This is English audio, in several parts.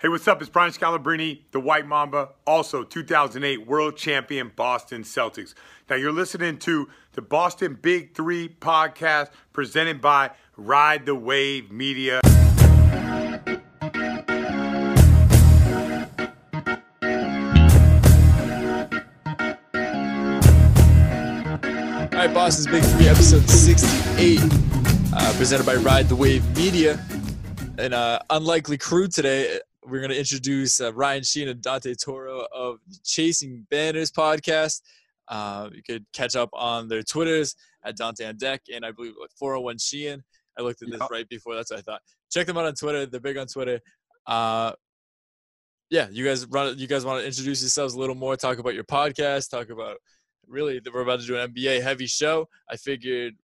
Hey, what's up? It's Brian Scalabrine, the White Mamba, also 2008 world champion Boston Celtics. Now, you're listening to the Boston Big Three podcast presented by Ride the Wave Media. All right, Boston's Big Three, episode 68, uh, presented by Ride the Wave Media. An uh, unlikely crew today. We're going to introduce uh, Ryan Sheehan and Dante Turo of Chasing Banners podcast. Uh, you could catch up on their Twitters at Dante on Deck and I believe like 401 Sheehan. I looked at this right before. That's what I thought. Check them out on Twitter. They're big on Twitter. Uh, yeah, you guys run. You guys want to introduce yourselves a little more? Talk about your podcast. Talk about really we're about to do an NBA heavy show. I figured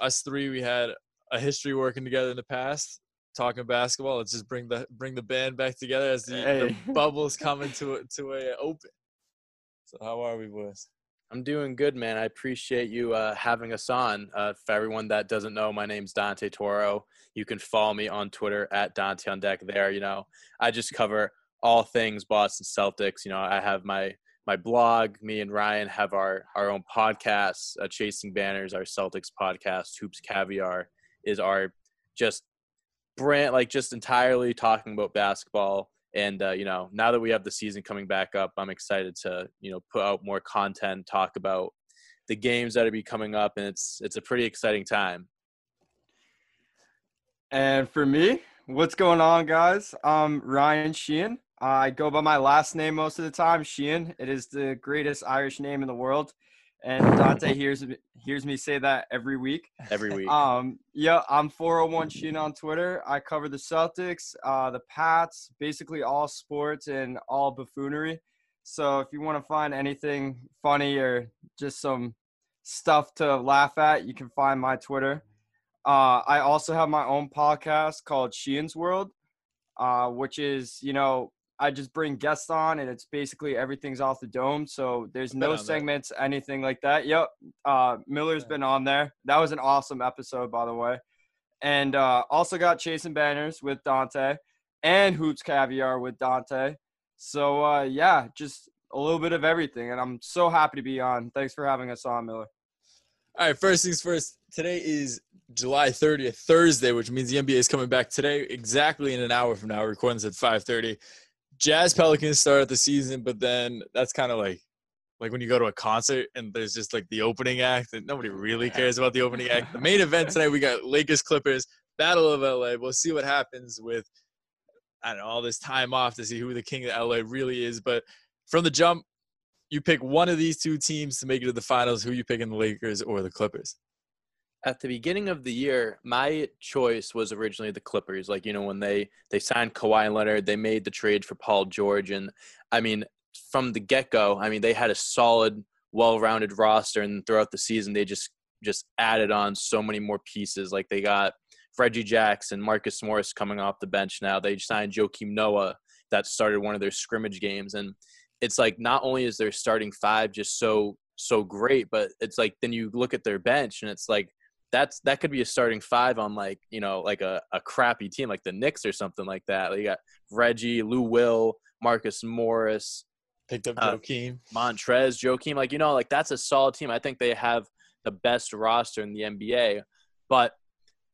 us three we had a history working together in the past talking basketball. Let's just bring the bring the band back together as the, hey. the bubbles coming to to a open. So how are we, boys? I'm doing good, man. I appreciate you uh, having us on. Uh, for everyone that doesn't know, my name's Dante Turo. You can follow me on Twitter at Dante on Deck. There, you know, I just cover all things Boston Celtics. You know, I have my my blog. Me and Ryan have our our own podcast, uh, Chasing Banners, our Celtics podcast. Hoops Caviar is our just brand, like just entirely talking about basketball. And uh, you know, now that we have the season coming back up, I'm excited to you know put out more content, talk about the games that are be coming up, and it's it's a pretty exciting time. And for me, what's going on, guys? I'm Ryan Sheehan. I go by my last name most of the time, Sheehan. It is the greatest Irish name in the world. And Dante hears hears me say that every week. Every week. Um, yeah, I'm 401 Sheen on Twitter. I cover the Celtics, uh, the Pats, basically all sports and all buffoonery. So if you want to find anything funny or just some stuff to laugh at, you can find my Twitter. Uh, I also have my own podcast called Sheen's World, uh, which is, you know, I just bring guests on, and it's basically everything's off the dome. So there's no segments, there. anything like that. Yep, uh, Miller's yeah. been on there. That was an awesome episode, by the way. And uh, also got Chasing Banners with Dante, and Hoops Caviar with Dante. So uh, yeah, just a little bit of everything, and I'm so happy to be on. Thanks for having us on, Miller. All right, first things first. Today is July 30th, Thursday, which means the NBA is coming back today, exactly in an hour from now. We're recording this at 5:30. Jazz Pelicans start the season, but then that's kind of like like when you go to a concert and there's just like the opening act and nobody really cares about the opening act. The main event tonight we got Lakers Clippers, Battle of LA. We'll see what happens with I don't know all this time off to see who the king of LA really is. But from the jump, you pick one of these two teams to make it to the finals. Who you picking, the Lakers or the Clippers? At the beginning of the year, my choice was originally the Clippers. Like, you know, when they they signed Kawhi Leonard, they made the trade for Paul George and I mean, from the get-go, I mean, they had a solid, well-rounded roster and throughout the season they just just added on so many more pieces. Like they got Reggie Jackson, Marcus Morris coming off the bench now. They signed Joakim Noah that started one of their scrimmage games and it's like not only is their starting five just so so great, but it's like then you look at their bench and it's like that's that could be a starting five on like you know like a, a crappy team like the Knicks or something like that. Like you got Reggie, Lou Will, Marcus Morris, picked up uh, Joakim, Montrez, Joakim. Like you know like that's a solid team. I think they have the best roster in the NBA. But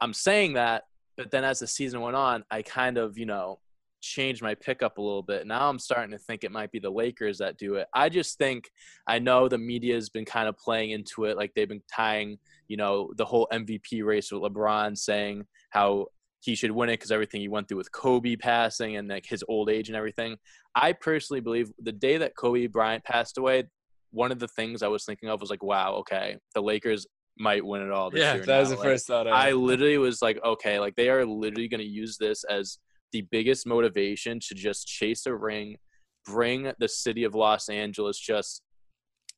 I'm saying that, but then as the season went on, I kind of you know changed my pickup a little bit. Now I'm starting to think it might be the Lakers that do it. I just think I know the media has been kind of playing into it, like they've been tying, you know, the whole MVP race with LeBron, saying how he should win it because everything he went through with Kobe passing and like his old age and everything. I personally believe the day that Kobe Bryant passed away, one of the things I was thinking of was like, wow, okay, the Lakers might win it all this yeah, year. that now. was the like, first thought. I, I literally was like, okay, like they are literally going to use this as the biggest motivation to just chase a ring, bring the city of Los Angeles just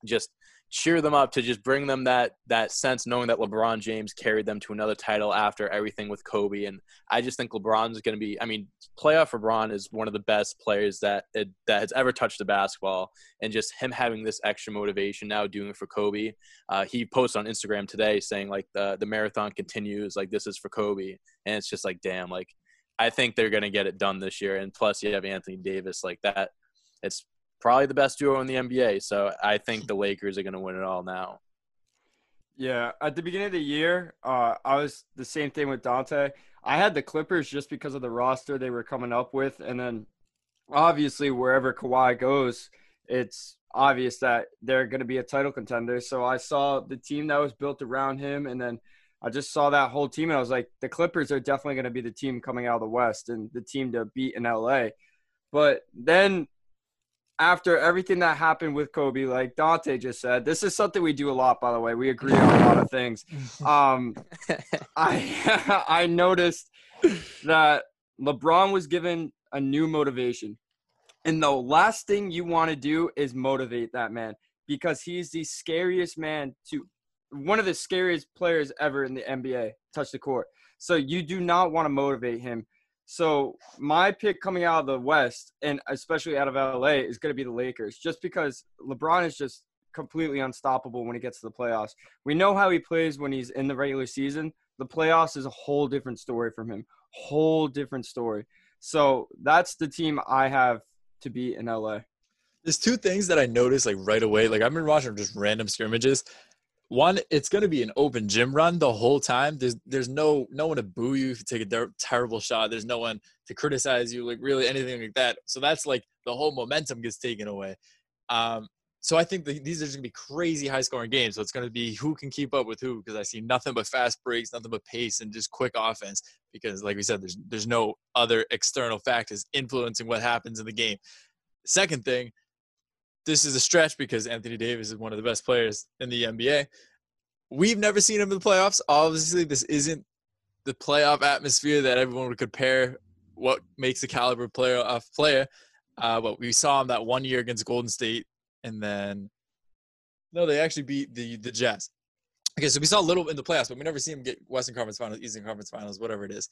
just cheer them up to just bring them that that sense knowing that LeBron James carried them to another title after everything with Kobe and I just think LeBron's going to be I mean playoff LeBron is one of the best players that it, that has ever touched the basketball and just him having this extra motivation now doing it for Kobe uh, he posted on Instagram today saying like the the marathon continues like this is for Kobe and it's just like damn like I think they're going to get it done this year. And plus, you have Anthony Davis like that. It's probably the best duo in the NBA. So I think the Lakers are going to win it all now. Yeah, at the beginning of the year, uh, I was the same thing with Dante. I had the Clippers just because of the roster they were coming up with, and then obviously wherever Kawhi goes, it's obvious that they're going to be a title contender. So I saw the team that was built around him, and then I just saw that whole team, and I was like, the Clippers are definitely going to be the team coming out of the West and the team to beat in LA. But then after everything that happened with Kobe, like Dante just said, this is something we do a lot, by the way. We agree on a lot of things. Um, I I noticed that LeBron was given a new motivation. And the last thing you want to do is motivate that man because he's the scariest man to one of the scariest players ever in the NBA touch the court. So you do not want to motivate him. So my pick coming out of the West and especially out of LA is going to be the Lakers just because LeBron is just completely unstoppable when he gets to the playoffs. We know how he plays when he's in the regular season. The playoffs is a whole different story from him. Whole different story. So that's the team I have to beat in LA. There's two things that I noticed like right away. Like I've been watching just random scrimmages one, it's going to be an open gym run the whole time. There's there's no no one to boo you if you take a terrible shot. There's no one to criticize you, like really anything like that. So that's like the whole momentum gets taken away. Um, so I think the, these are just going to be crazy high scoring games. So it's going to be who can keep up with who because I see nothing but fast breaks, nothing but pace and just quick offense. Because like we said, there's there's no other external factors influencing what happens in the game. Second thing, this is a stretch because Anthony Davis is one of the best players in the NBA. We've never seen him in the playoffs. Obviously, this isn't the playoff atmosphere that everyone would compare what makes a caliber playoff player. Uh, but we saw him that one year against Golden State, and then no, they actually beat the the Jazz. Okay, so we saw a little in the playoffs, but we never see him get Western Conference Finals, Eastern Conference Finals, whatever it is.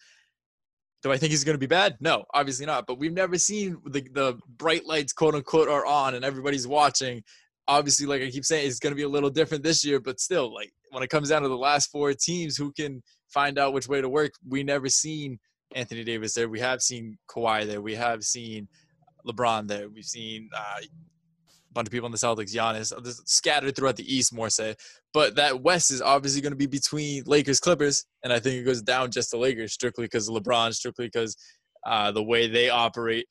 Do I think he's going to be bad? No, obviously not. But we've never seen the the bright lights, quote unquote, are on and everybody's watching. Obviously, like I keep saying, it's going to be a little different this year. But still, like when it comes down to the last four teams, who can find out which way to work? We never seen Anthony Davis there. We have seen Kawhi there. We have seen LeBron there. We've seen uh, bunch of people in the Celtics, Giannis, scattered throughout the East more say. But that West is obviously going to be between Lakers, Clippers, and I think it goes down just to Lakers strictly because LeBron, strictly because uh, the way they operate.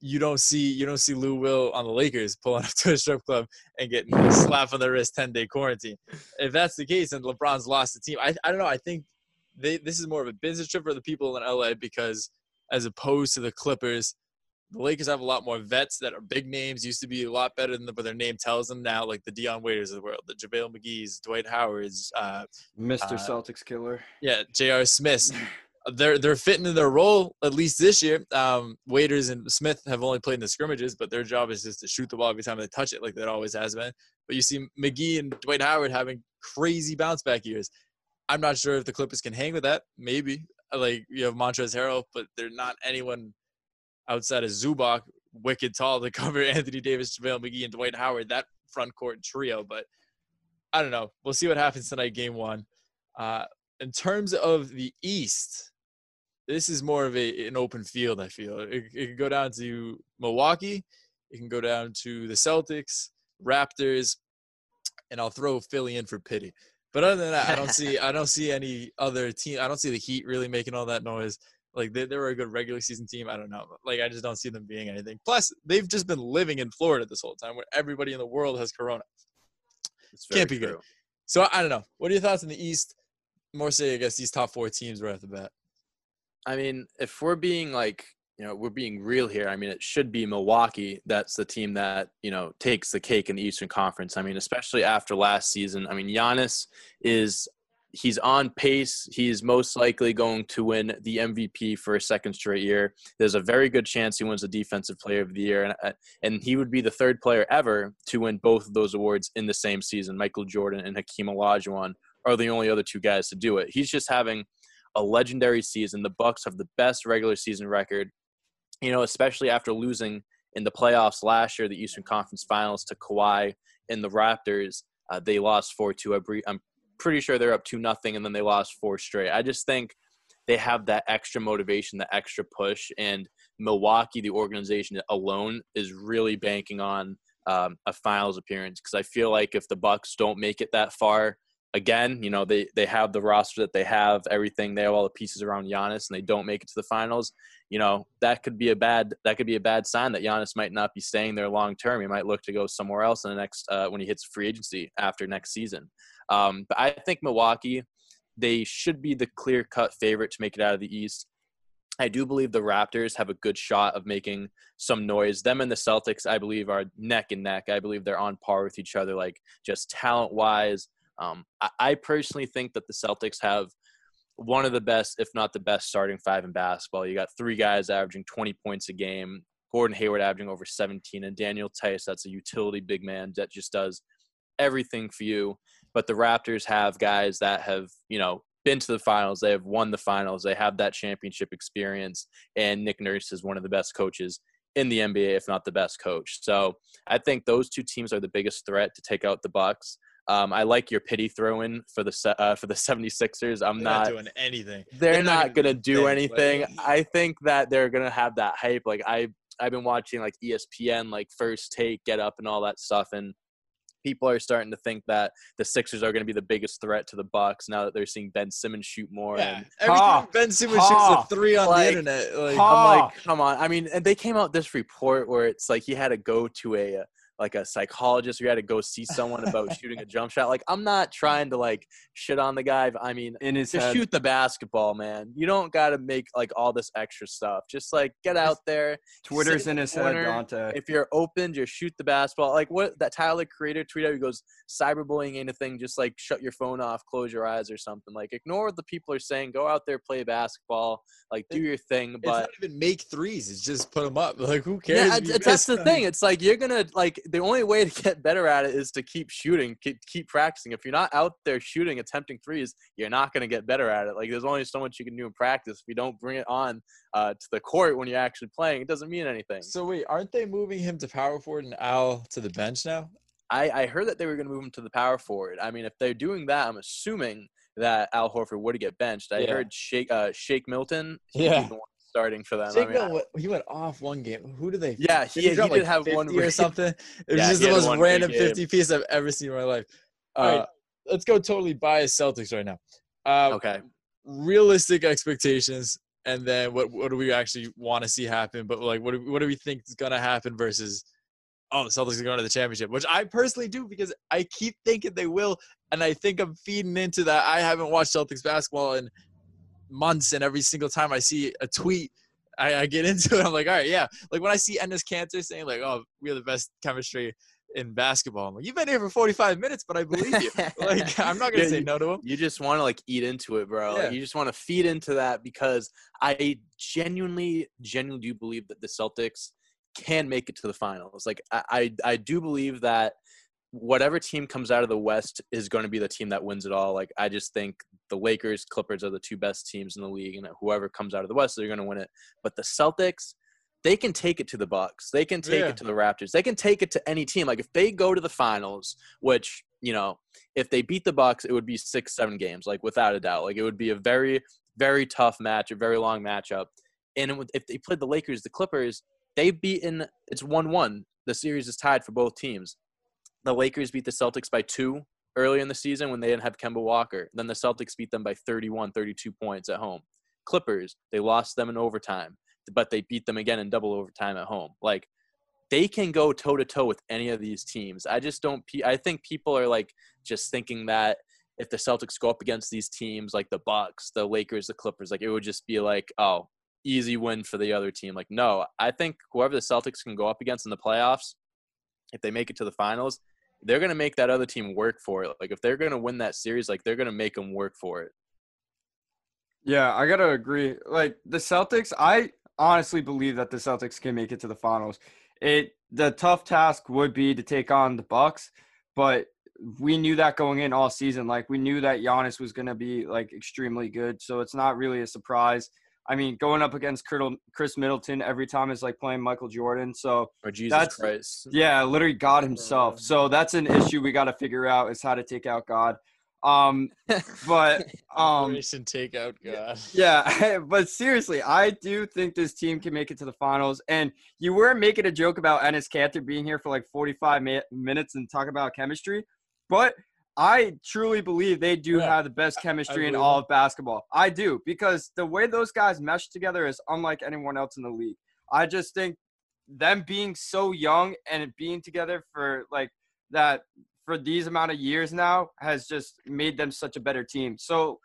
You don't see you don't see Lou Will on the Lakers pulling up to a strip club and getting a slap on the wrist, ten day quarantine. If that's the case, and LeBron's lost the team, I I don't know. I think they this is more of a business trip for the people in LA because as opposed to the Clippers, the Lakers have a lot more vets that are big names. Used to be a lot better than the, but their name tells them now, like the Dion Waiters of the world, the JaVale McGee's, Dwight Howard's, uh, Mr. Uh, Celtics killer. Yeah, J.R. Smith. they're they're fitting in their role at least this year. Um, Waiters and Smith have only played in the scrimmages, but their job is just to shoot the ball every time they touch it, like that always has been. But you see McGee and Dwight Howard having crazy bounce back years. I'm not sure if the Clippers can hang with that. Maybe like you have Montrezl Harrell, but they're not anyone outside of Zubac, wicked tall to cover Anthony Davis, JaVale McGee, and Dwight Howard, that front court trio. But I don't know. We'll see what happens tonight, game one. Uh, in terms of the East, this is more of a, an open field, I feel. It, it can go down to Milwaukee, it can go down to the Celtics, Raptors, and I'll throw Philly in for pity. But other than that, I don't see I don't see any other team. I don't see the Heat really making all that noise. Like they, they were a good regular season team. I don't know. Like I just don't see them being anything. Plus, they've just been living in Florida this whole time, where everybody in the world has corona. Can't be true. good. So I don't know. What are your thoughts in the East? More say, I guess these top four teams right off the bat. I mean, if we're being like, you know, we're being real here. I mean, it should be Milwaukee. That's the team that you know takes the cake in the Eastern Conference. I mean, especially after last season. I mean, Giannis is he's on pace. He's most likely going to win the MVP for a second straight year. There's a very good chance he wins the Defensive Player of the Year, and, uh, and he would be the third player ever to win both of those awards in the same season. Michael Jordan and Hakeem Olajuwon are the only other two guys to do it. He's just having a legendary season. The Bucks have the best regular season record, you know, especially after losing in the playoffs last year, the Eastern Conference Finals to Kawhi and the Raptors. Uh, they lost 4 2. I'm pretty sure they're up two nothing, and then they lost four straight. I just think they have that extra motivation, the extra push. And Milwaukee, the organization alone, is really banking on um, a finals appearance because I feel like if the Bucks don't make it that far, again, you know, they they have the roster that they have, everything, they have all the pieces around Giannis, and they don't make it to the finals. You know, that could be a bad that could be a bad sign that Giannis might not be staying there long term. He might look to go somewhere else in the next uh, when he hits free agency after next season. Um, but I think Milwaukee, they should be the clear cut favorite to make it out of the East. I do believe the Raptors have a good shot of making some noise. Them and the Celtics, I believe, are neck and neck. I believe they're on par with each other, like just talent wise. Um, I, I, personally think that the Celtics have one of the best, if not the best, starting five in basketball. You got three guys averaging 20 points a game, Gordon Hayward averaging over 17, and Daniel Theis, that's a utility big man that just does everything for you. But the Raptors have guys that have, you know, been to the finals. They have won the finals. They have that championship experience. And Nick Nurse is one of the best coaches in the NBA, if not the best coach. So I think those two teams are the biggest threat to take out the Bucks. Um, I like your pity throw in for the uh, for the 76ers. I'm not, not, doing anything. They're, they're not, not, gonna, do anything. Like, I think that they're gonna have that hype. Like I I've been watching like ESPN, like First Take, Get Up, and all that stuff, and people are starting to think that the Sixers are going to be the biggest threat to the Bucks now that they're seeing Ben Simmons shoot more. Yeah, and, everything ha, Ben Simmons ha, shoots a three on like, the internet. Like, I'm like, come on. I mean, and they came out this report where it's like he had to go to a like a psychologist or you had to go see someone about shooting a jump shot. Like I'm not trying to like shit on the guy. I mean, in his just head. shoot the basketball, man. You don't got to make like all this extra stuff. Just like get out there. Twitter's in his corner. head, Dante. If you're open, just shoot the basketball. Like what that Tyler Creator tweet out. He goes, "Cyberbullying ain't a thing. Just like shut your phone off, close your eyes, or something. Like ignore what the people are saying. Go out there, play basketball. Like do your thing. But it's not even make threes. It's just put them up. Like who cares? Yeah, that's the thing. It's like you're gonna like the only way to get better at it is to keep shooting, keep, keep practicing. If you're not out there shooting, attempting threes, you're not going to get better at it. Like there's only so much you can do in practice. If you don't bring it on uh, to the court when you're actually playing, it doesn't mean anything. So wait, aren't they moving him to power forward and Al to the bench now? I, I heard that they were going to move him to the power forward. I mean, if they're doing that, I'm assuming that Al Horford would get benched. I yeah. heard Shake uh, Shake Milton. Yeah starting for them. I mean, he went off one game. Who did they? Yeah, he, he, he did like have one or something. It was yeah, just the most random 50 piece I've ever seen in my life. Uh, All right, let's go totally biased Celtics right now. Uh, okay. Realistic expectations, and then what what do we actually want to see happen? But like, what do, what do we think is gonna happen versus? Oh, the Celtics are going to the championship, which I personally do because I keep thinking they will, and I think I'm feeding into that. I haven't watched Celtics basketball in months, and every single time I see a tweet, I, I get into it. I'm like, all right, yeah. Like when I see Enes Kanter saying like, oh, we have the best chemistry in basketball. I'm like, you've been here for 45 minutes, but I believe you. like, I'm not gonna yeah, say no to him. You just want to like eat into it, bro. Yeah. Like, you just want to feed into that because I genuinely, genuinely do believe that the Celtics can make it to the finals. Like, I, I, I do believe that whatever team comes out of the West is going to be the team that wins it all. Like I just think the Lakers, Clippers are the two best teams in the league, and whoever comes out of the West, they're going to win it. But the Celtics, they can take it to the Bucks. They can take yeah. it to the Raptors. They can take it to any team. Like if they go to the finals, which you know, if they beat the Bucks, it would be six, seven games, like without a doubt. Like it would be a very, very tough match, a very long matchup. And would, if they played the Lakers, the Clippers, they've beaten. It's one-one. The series is tied for both teams the Lakers beat the Celtics by two early in the season when they didn't have Kemba Walker. Then the Celtics beat them by 31, 32 points at home. Clippers, they lost them in overtime, but they beat them again in double overtime at home. Like they can go toe to toe with any of these teams. I just don't. I think people are like just thinking that if the Celtics go up against these teams like the Bucks, the Lakers, the Clippers, like it would just be like, oh, easy win for the other team. Like no, I think whoever the Celtics can go up against in the playoffs, if they make it to the finals, they're going to make that other team work for it. Like if they're going to win that series, like they're going to make them work for it. Yeah, I got to agree. Like the Celtics, I honestly believe that the Celtics can make it to the finals. It the tough task would be to take on the Bucks, but we knew that going in all season. Like we knew that Giannis was going to be like extremely good, so it's not really a surprise. I mean, going up against Khris Middleton every time is like playing Michael Jordan. So or Jesus that's, Christ. Yeah, literally God Himself. So that's an issue we got to figure out is how to take out God. Um, but um, Operation takeout, God. yeah, but seriously, I do think this team can make it to the finals. And you were making a joke about Enes Kanter being here for like 45 mi- minutes and talk about chemistry, but I truly believe they do Yeah, have the best chemistry in all of basketball. I do because the way those guys mesh together is unlike anyone else in the league. I just think them being so young and being together for like that for these amount of years now has just made them such a better team. So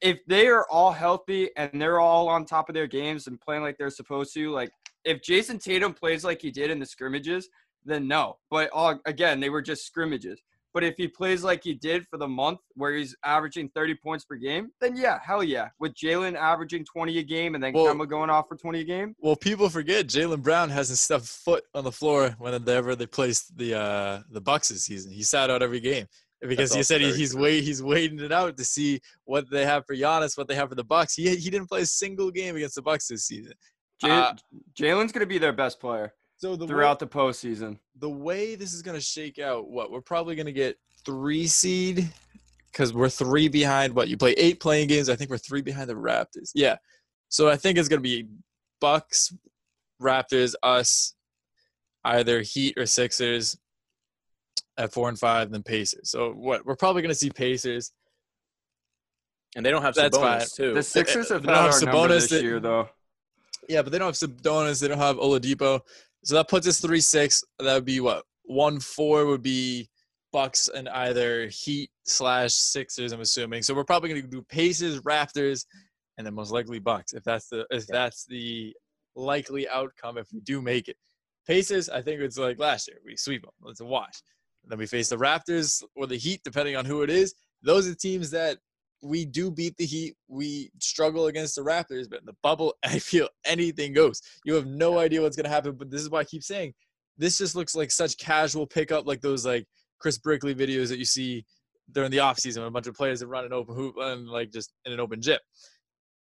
if they are all healthy and they're all on top of their games and playing like they're supposed to, like if Jayson Tatum plays like he did in the scrimmages, then no. But all, again, they were just scrimmages. But if he plays like he did for the month where he's averaging 30 points per game, then yeah, hell yeah. With Jaylen averaging 20 a game and then Well- Kemba going off for 20 a game. Well, people forget Jaylen Brown hasn't stepped foot on the floor whenever they placed the uh, the Bucks this season. He sat out every game because he said he, he's wait he's waiting it out to see what they have for Giannis, what they have for the Bucks. He he didn't play a single game against the Bucks this season. Uh, Jaylen's going to be their best player So the throughout the postseason. the way this is going to shake out, what we're probably going to get three seed because we're three behind. What you play eight playing games. I think we're three behind the Raptors. Yeah, so I think it's going to be Bucks, Raptors, us, either Heat or Sixers at four and five, then Pacers. So what we're probably going to see Pacers. And they don't have That's Sabonis fine. too. The eh, Sixers eh, have they had don't our have Sabonis this that- year, though. Yeah, but they don't have Sabonis. They don't have Oladipo. So that puts us three six. That would be what one four would be Bucks and either Heat slash Sixers. I'm assuming. So we're probably going to do Pacers, Raptors, and then most likely Bucks if that's the if that's the likely outcome if we do make it. Pacers, I think it's like last year. We sweep them. It's a wash. And then we face the Raptors or the Heat, depending on who it is. Those are teams that we do beat the Heat. We struggle against the Raptors, but in the bubble, I feel anything goes. You have no idea what's going to happen. But this is why I keep saying this just looks like such casual pickup, like those like Chris Brickley videos that you see during the offseason when a bunch of players that run an open hoop and like just in an open gym.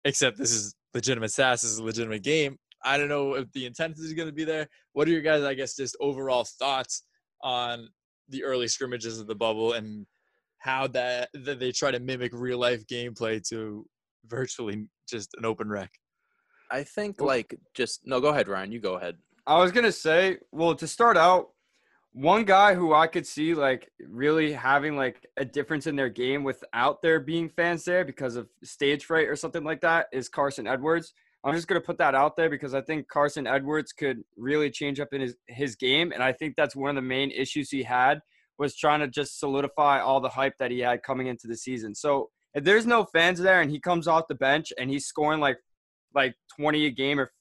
Except this is legitimate stats. This is a legitimate game. I don't know if the intensity is going to be there. What are your guys, I guess, just overall thoughts on the early scrimmages of the bubble and how that, that they try to mimic real life gameplay to virtually just an open rec? I think like just no. Go ahead, Ryan. You go ahead. I was gonna say, well, to start out, one guy who I could see like really having like a difference in their game without there being fans there because of stage fright or something like that is Carson Edwards. I'm just gonna put that out there because I think Carson Edwards could really change up in his his game, and I think that's one of the main issues he had was trying to just solidify all the hype that he had coming into the season. So if there's no fans there and he comes off the bench and he's scoring like like 20 a game or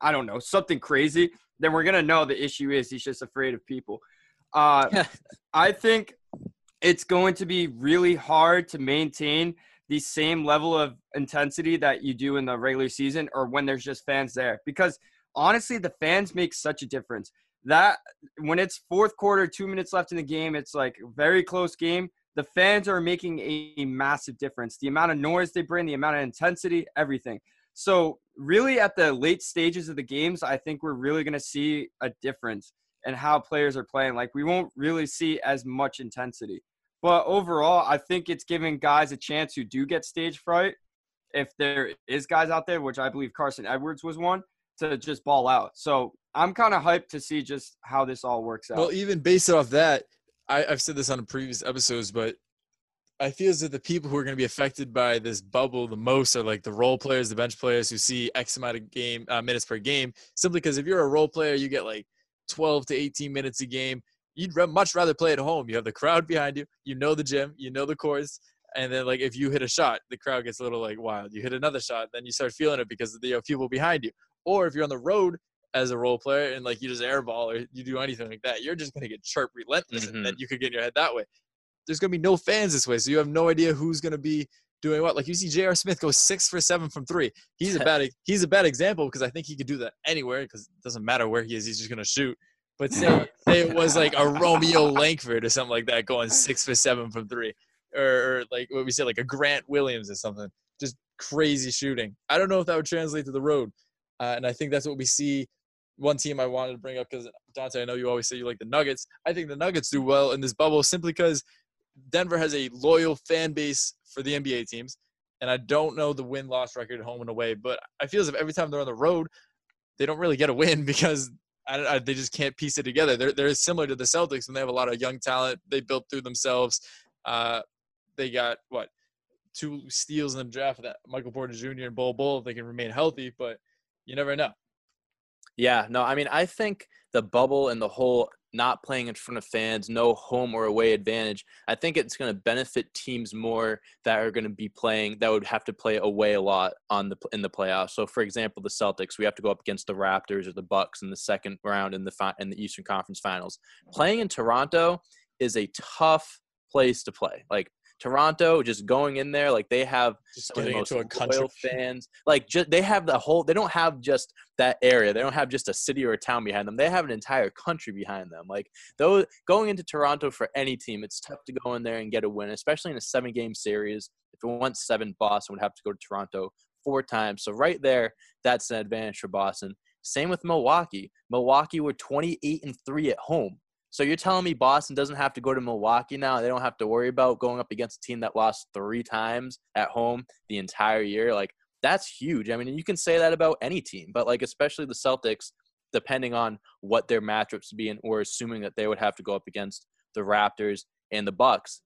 I don't know something crazy, then we're gonna know the issue is he's just afraid of people. Uh, I think it's going to be really hard to maintain the same level of intensity that you do in the regular season or when there's just fans there because honestly the fans make such a difference that when it's fourth quarter two minutes left in the game it's like very close game. The fans are making a massive difference. The amount of noise they bring the amount of intensity everything. So really at the late stages of the games i think we're really going to see a difference in how players are playing. Like we won't really see as much intensity. But overall, I think it's giving guys a chance who do get stage fright, if there is guys out there, which I believe Carson Edwards was one, to just ball out. So I'm kind of hyped to see just how this all works out. Well, even based off that, I, I've said this on previous episodes, but I feel as that the people who are going to be affected by this bubble the most are like the role players, the bench players who see X amount of game uh, minutes per game. Simply because if you're a role player, you get like 12 to 18 minutes a game. You'd re- much rather play at home. You have the crowd behind you. You know the gym. You know the course. And then like if you hit a shot, the crowd gets a little like wild. You hit another shot, then you start feeling it because you have people behind you. Or if you're on the road as a role player and like you just airball or you do anything like that, you're just gonna get chirped relentless, and then mm-hmm. you could get in your head that way. There's gonna be no fans this way, so you have no idea who's gonna be doing what. Like you see J.R. Smith go six for seven from three. He's a bad he's a bad example because I think he could do that anywhere because it doesn't matter where he is, he's just gonna shoot. But say, say it was like a Romeo Langford or something like that going six for seven from three, or, or like what we say like a Grant Williams or something, just crazy shooting. I don't know if that would translate to the road, uh, and I think that's what we see. One team I wanted to bring up because Dante, I know you always say you like the Nuggets. I think the Nuggets do well in this bubble simply because Denver has a loyal fan base for the NBA teams, and I don't know the win loss record at home and away, but I feel as if every time they're on the road, they don't really get a win because I, I, they just can't piece it together. They're, they're similar to the Celtics, and they have a lot of young talent they built through themselves. Uh, they got what two steals in the draft that Michael Porter Jr. and Bol Bol if they can remain healthy, but you never know. Yeah, no, I mean, I think the bubble and the whole not playing in front of fans, no home or away advantage, I think it's going to benefit teams more that are going to be playing that would have to play away a lot on the in the playoffs. So, for example, the Celtics, we have to go up against the Raptors or the Bucks in the second round in the fi- in the Eastern Conference Finals. Playing in Toronto is a tough place to play. Like Toronto just going in there like they have Just getting into a country. fans. Like just they have the whole. They don't have just that area. They don't have just a city or a town behind them. They have an entire country behind them. Like those going into Toronto for any team, it's tough to go in there and get a win, especially in a seven-game series. If it went seven, Boston would have to go to Toronto four times. So right there, that's an advantage for Boston. Same with Milwaukee. Milwaukee were 28 and three at home. So you're telling me Boston doesn't have to go to Milwaukee now? They don't have to worry about going up against a team that lost three times at home the entire year. Like that's huge. I mean, you can say that about any team, but like especially the Celtics, depending on what their matchups would be, and or assuming that they would have to go up against the Raptors and the Bucks.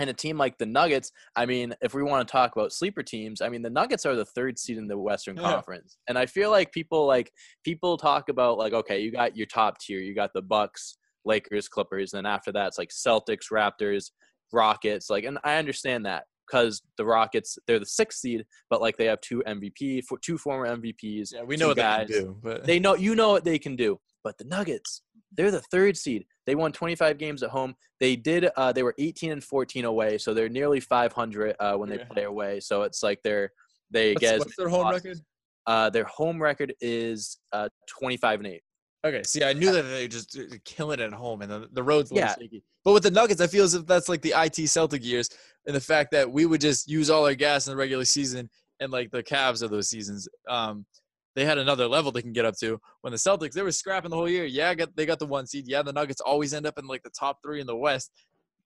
And a team like the Nuggets, I mean, if we want to talk about sleeper teams, I mean, the Nuggets are the third seed in the Western Yeah. Conference. And I feel like people like people talk about like, okay, you got your top tier, you got the Bucks, Lakers, Clippers, and then after that it's like Celtics, Raptors, Rockets. Like, and I understand that because the Rockets, they're the sixth seed, but like they have two MVP, two former MVPs. Yeah, we know what guys. they can do, but They know you know what they can do. But the Nuggets, they're the third seed. They won 25 games at home. They did. Uh, they were 18 and 14 away, so they're nearly 500 uh, when they Yeah. play away. So it's like they're they what's, get what's their home losses. record? Uh, their home record is uh, 25 and eight. Okay, see, I knew that they just uh, killing it at home, and the, the road's a little Yeah. shaky. But with the Nuggets, I feel as if that's like the IT Celtic years, and the fact that we would just use all our gas in the regular season, and like the Cavs of those seasons, um, they had another level they can get up to. When the Celtics, they were scrapping the whole year. Yeah, got, they got the one seed. Yeah, the Nuggets always end up in like the top three in the West,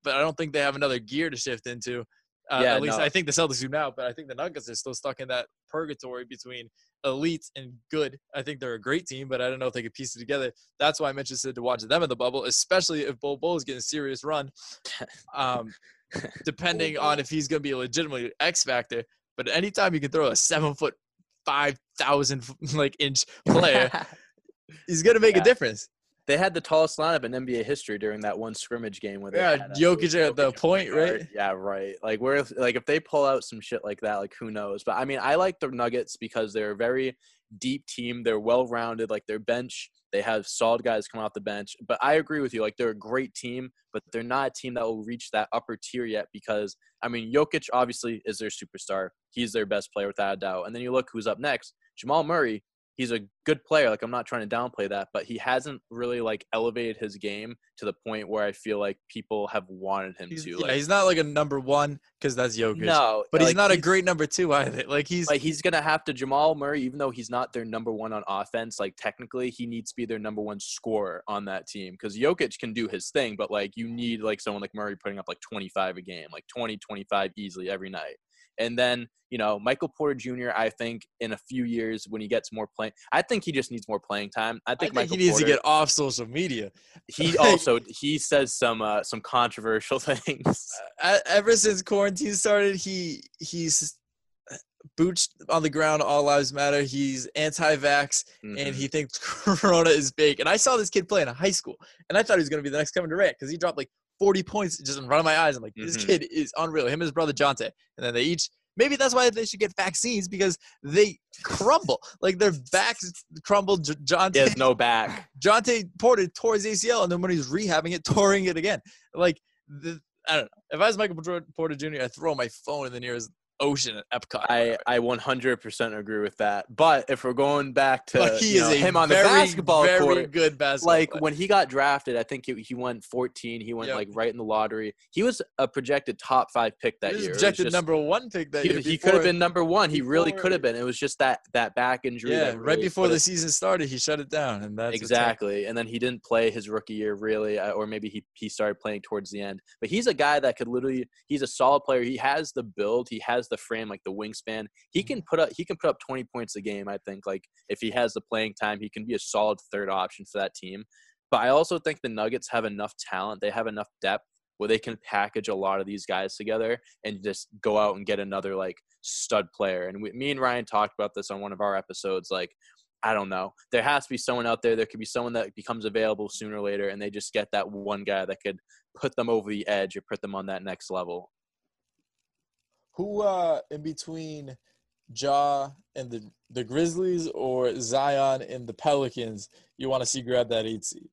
but I don't think they have another gear to shift into. Uh, Yeah, at least no. I think the Celtics do now, but I think the Nuggets are still stuck in that purgatory between elite and good. I think they're a great team, but I don't know if they could piece it together. That's why I'm interested to watch them in the bubble, especially if Bol Bol is getting a serious run. Um, depending on if he's going to be a legitimately X factor. But anytime you can throw a seven foot, five thousand like inch player, he's going to make Yeah. a difference. They had the tallest lineup in NBA history during that one scrimmage game where they Yeah, had, uh, Jokic at the point, right? Yeah, right. Like where like if they pull out some shit like that, like who knows? But I mean, I like the Nuggets because they're a very deep team. They're well rounded. Like their bench, they have solid guys come off the bench. But I agree with you. Like they're a great team, but they're not a team that will reach that upper tier yet because I mean, Jokic obviously is their superstar. He's their best player without a doubt. And then you look who's up next. Jamal Murray, he's a good player. Like I'm not trying to downplay that, but he hasn't really like elevated his game to the point where I feel like people have wanted him He's, to. yeah, he's not like a number one because that's Jokic. no, but he's like, not a great number two either. Like he's Like he's gonna have to Jamal Murray, even though he's not their number one on offense. Like technically, he needs to be their number one scorer on that team because Jokic can do his thing, but like you need like someone like Murray putting up like 25 a game, like 20, 25 easily every night. And then you know Michael Porter Jr. I think in a few years when he gets more playing, I think he just needs more playing time. I I think, think Michael he needs Porter, to get off social media. He also he says some uh, some controversial things. Uh, ever since quarantine started, he he's booched on the ground. All lives matter. He's anti-vax, and Mhm. he thinks Corona is fake. And I saw this kid play in high school, and I thought he was going to be the next Kevin Durant because he dropped like 40 points just in front of my eyes. I'm like, this Mhm. kid is unreal. Him and his brother Jontay, and then they each. Maybe that's why they should get vaccines because they crumble. Like their backs crumbled. J- Jontay, has no back. Jontay Porter tore his ACL, and then when he's rehabbing it, touring it again. Like, the, I don't know. If I was Michael Porter- Porter Jr., I'd throw my phone in the nearest ocean at Epcot. I, I 100% agree with that. But if we're going back to But he is know, him on the basketball very court, good basketball. like player. when he got drafted, I think he, he went 14. He went Yep. like right in the lottery. He was a projected top five pick that he was year. Projected just- number one pick that he, year. he could have been number one. He really could have been. It was just that that back injury. Yeah, that right before the it- season started, he shut it down, and that's exactly. And then he didn't play his rookie year really, uh, or maybe he he started playing towards the end. But he's a guy that could literally. He's a solid player. He has the build. He has the frame, like the wingspan. He mm-hmm. can put up. He can put up 20 points a game. I think. Like if he has the playing time, he can be a solid third option for that team. But I also think the Nuggets have enough talent. They have enough depth where they can package a lot of these guys together and just go out and get another like stud player. And we, me and Ryan talked about this on one of our episodes. Like, I don't know. There has to be someone out there. There could be someone that becomes available sooner or later, and they just get that one guy that could put them over the edge or put them on that next level. Who uh in between Ja and the the Grizzlies or Zion and the Pelicans you want to see grab that eight seed?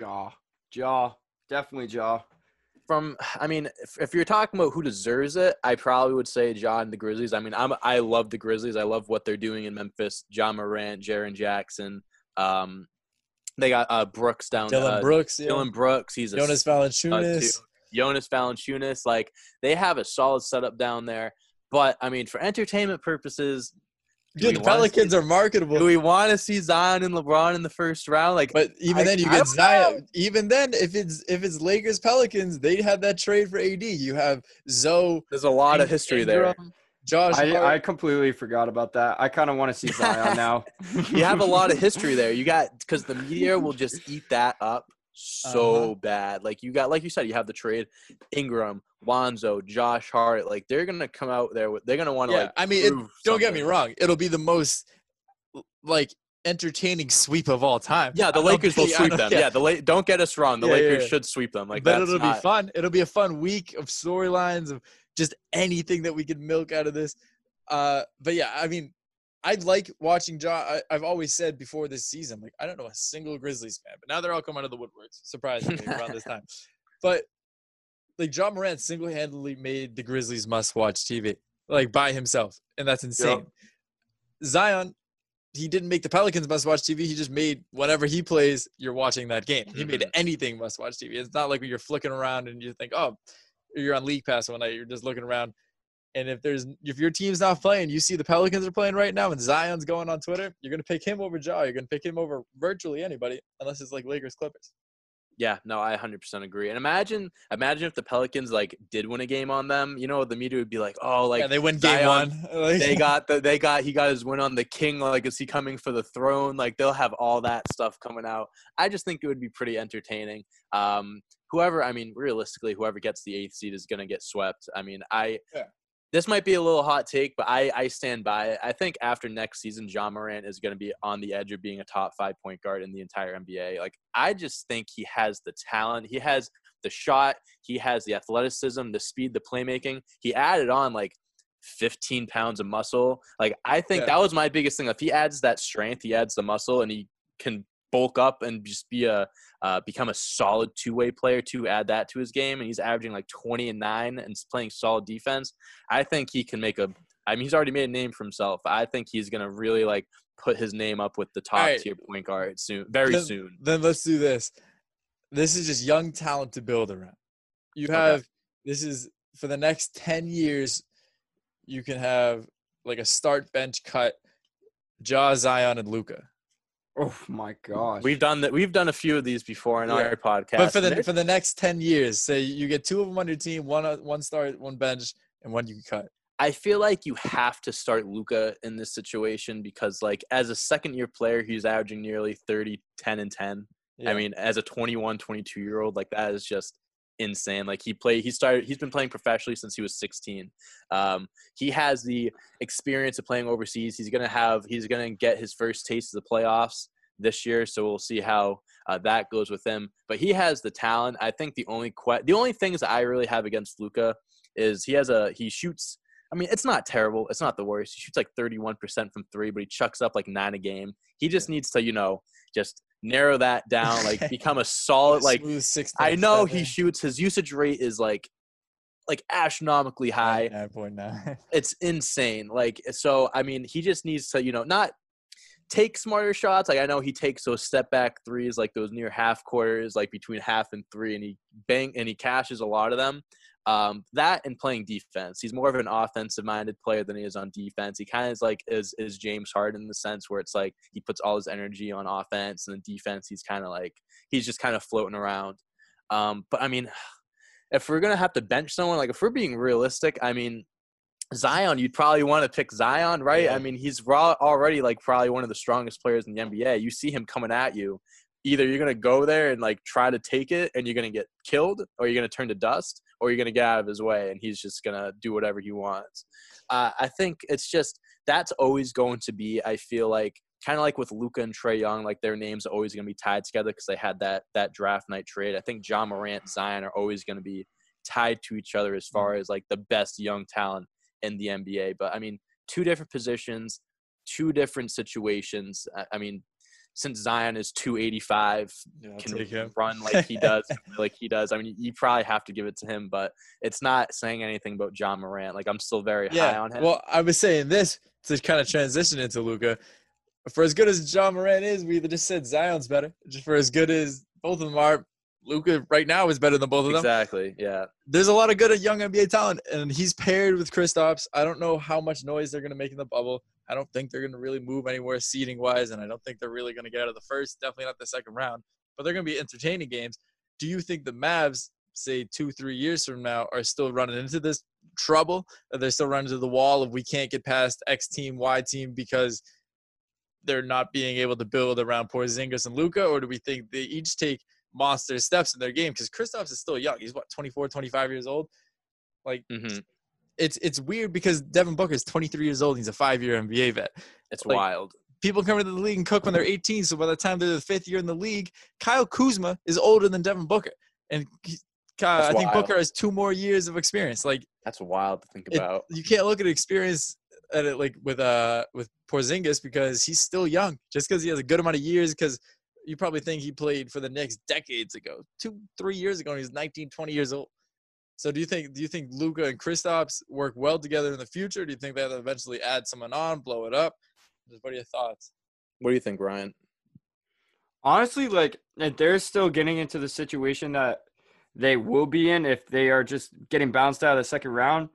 Ja. Ja. Definitely Ja. From, I mean, if, if you're talking about who deserves it, I probably would say Ja and the Grizzlies. I mean, I'm I love the Grizzlies. I love what they're doing in Memphis. Ja Morant, Jaren Jackson. Um, they got uh, Brooks down. Dillon uh, Brooks, yeah. Dillon Brooks. He's a Jonas Valanciunas. Too. Jonas Valanciunas. Like they have a solid setup down there. But I mean, for entertainment purposes, Dude, the Pelicans see- are marketable. do we want to see Zion and LeBron in the first round? Like, But even I- then, you I get don't Zion. Even then, if it's if it's Lakers Pelicans, they have that trade for AD. You have Zoe, there's a lot of Ing- history there. Josh. I, I completely forgot about that. I kind of want to see Zion now. you have a lot of history there. You got because the media will just eat that up so Uh-huh. bad. Like you got, like you said, you have the trade, Ingram, Lonzo, Josh Hart. Like they're gonna come out there. with They're gonna want to yeah, like. I mean, it, don't get me wrong. It'll be the most like entertaining sweep of all time. Yeah, the I Lakers will sweep them. yeah. Yeah, the La- don't get us wrong. The Yeah, Lakers yeah. should sweep them. Like but it'll not, be fun. It'll be a fun week of storylines of just anything that we could milk out of this. Uh, but yeah, I mean, I like watching Ja. I, I've always said before this season, like I don't know a single Grizzlies fan, but now they're all coming out of the woodworks, surprisingly around this time. But like Ja Morant single-handedly made the Grizzlies must-watch TV, like by himself, and that's insane. Zion, he didn't make the Pelicans must-watch TV. He just made whenever he plays, you're watching that game. He made Mhm. anything must-watch TV. It's not like you're flicking around and you think, oh, you're on League Pass one night, you're just looking around. And if there's if your team's not playing, you see the Pelicans are playing right now, and Zion's going on Twitter, you're gonna pick him over Ja. You're gonna pick him over virtually anybody, unless it's like Lakers Clippers. Yeah, no, I 100% agree. And imagine, imagine if the Pelicans like did win a game on them. You know, the media would be like, "Oh, like yeah, they win game Zion, one. Like, they got the they got he got his win on the king like is he coming for the throne like they'll have all that stuff coming out i just think it would be pretty entertaining um whoever i mean realistically whoever gets the eighth seed is going to get swept i mean i Yeah. This might be a little hot take but i i stand by it i think after next season ja morant is going to be on the edge of being a top five point guard in the entire nba like i just think he has the talent he has the shot he has the athleticism the speed the playmaking he added on like 15 pounds of muscle. Like I think Yeah. that was my biggest thing. If he adds that strength, he adds the muscle, and he can bulk up and just be a uh, become a solid two way player to add that to his game. And he's averaging like 20 and nine and playing solid defense. I think he can make a. I mean, he's already made a name for himself. I think he's gonna really like put his name up with the top right. tier point guard soon, very Then- soon. Then let's do this. This is just young talent to build around. You Okay. have this is for the next ten years. You can have like a start bench cut, Ja Zion and Luka. Oh my gosh. We've done that. We've done a few of these before in Yeah. our podcast. But for the for the next ten years, say you get two of them on your team, one uh, one start, one bench, and one you can cut. I feel like you have to start Luka in this situation because, like, as a second year player, he's averaging nearly 30, 10, and 10. Yeah. I mean, as a 21, 22 year old, like, that is just insane. Like, he played, he started, he's been playing professionally since he was 16. Um, he has the experience of playing overseas. He's going to have, he's going to get his first taste of the playoffs this year. So we'll see how uh, that goes with him. But he has the talent. I think the only, que- the only things I really have against Luka is he has a, he shoots, I mean, it's not terrible. It's not the worst. He shoots like 31% from three, but he chucks up like nine a game. He just needs to, you know, just narrow that down, like become a solid, like, I know he shoots, his usage rate is like like astronomically high. Nine point nine. It's insane. Like so, I mean, he just needs to, you know, not take smarter shots. Like I know he takes those step back threes, like those near half quarters, like between half and three, and he bang and he cashes a lot of them. Um, that and playing defense. He's more of an offensive minded player than he is on defense. He kind of is like is is James Harden in the sense where it's like he puts all his energy on offense and then defense. He's kind of like he's just kind of floating around. Um, but I mean, if we're gonna have to bench someone, like if we're being realistic, I mean, Zion, you'd probably want to pick Zion, right? Yeah. I mean, he's raw already like probably one of the strongest players in the NBA. You see him coming at you. Either you're gonna go there and like try to take it and you're gonna get killed, or you're gonna turn to dust, or you're gonna get out of his way and he's just gonna do whatever he wants. Uh, I think it's just that's always going to be. I feel like kind of like with Luka and Trae Young, like their names are always gonna be tied together because they had that that draft night trade. I think Ja Morant, and Zion are always gonna be tied to each other as far as like the best young talent in the NBA. But I mean, two different positions, two different situations. I, I mean, since Zion is 285, Yeah, can run like he does, like he does. I mean, you probably have to give it to him, but it's not saying anything about Ja Morant. Like I'm still very high on him. Well, I was saying this to kind of transition into Luka. For as good as Ja Morant is, we just said Zion's better. Just for as good as both of them are, Luka right now is better than both of them. exactly. Yeah. There's a lot of good young NBA talent, and he's paired with Kristaps. I don't know how much noise they're going to make in the bubble. I don't think they're going to really move anywhere seeding wise, and I don't think they're really going to get out of the first. Definitely not the second round, but they're going to be entertaining games. Do you think the Mavs, say two, three years from now, are still running into this trouble? That they're still running into the wall of we can't get past X team, Y team because they're not being able to build around Porzingis and Luka, or do we think they each take monster steps in their game? Because Kristaps is still young. He's what 24, 25 years old. Like hmm it's it's weird because Devin Booker is 23 years old. And he's a five year NBA vet. It's Like, wild. People come into the league and cook when they're 18. So by the time they're the fifth year in the league, Kyle Kuzma is older than Devin Booker, and he, Kyle, I think wild. Booker has two more years of experience. Like That's wild to think it- about. you can't look at experience at it like with uh with Porzingis because he's still young. Just because he has a good amount of years, because you probably think he played for the Knicks decades ago, two, three years ago, and he's 19, 20 years old. So do you think do you think Luka and Kristaps work well together in the future? Do you think they'll eventually add someone on, blow it up? Just what are your thoughts? What do you think, Ryan? honestly, like if they're still getting into the situation that they will be in if they are just getting bounced out of the second round.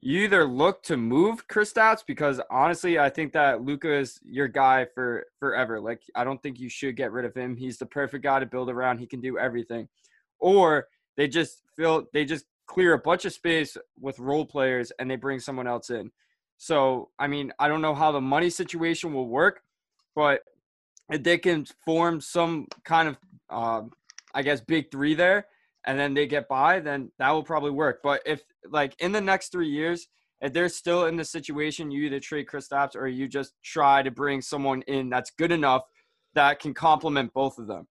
You either look to move Kristaps because honestly, I think that Luka is your guy for forever. Like I don't think you should get rid of him. He's the perfect guy to build around. He can do everything. Or they just feel they just clear a bunch of space with role players and they bring someone else in. So I mean, I don't know how the money situation will work, but if they can form some kind of um, I guess big three there and then they get by, then that will probably work. But if like in the next three years, if they're still in the situation, you either trade Kristaps or you just try to bring someone in that's good enough that can complement both of them.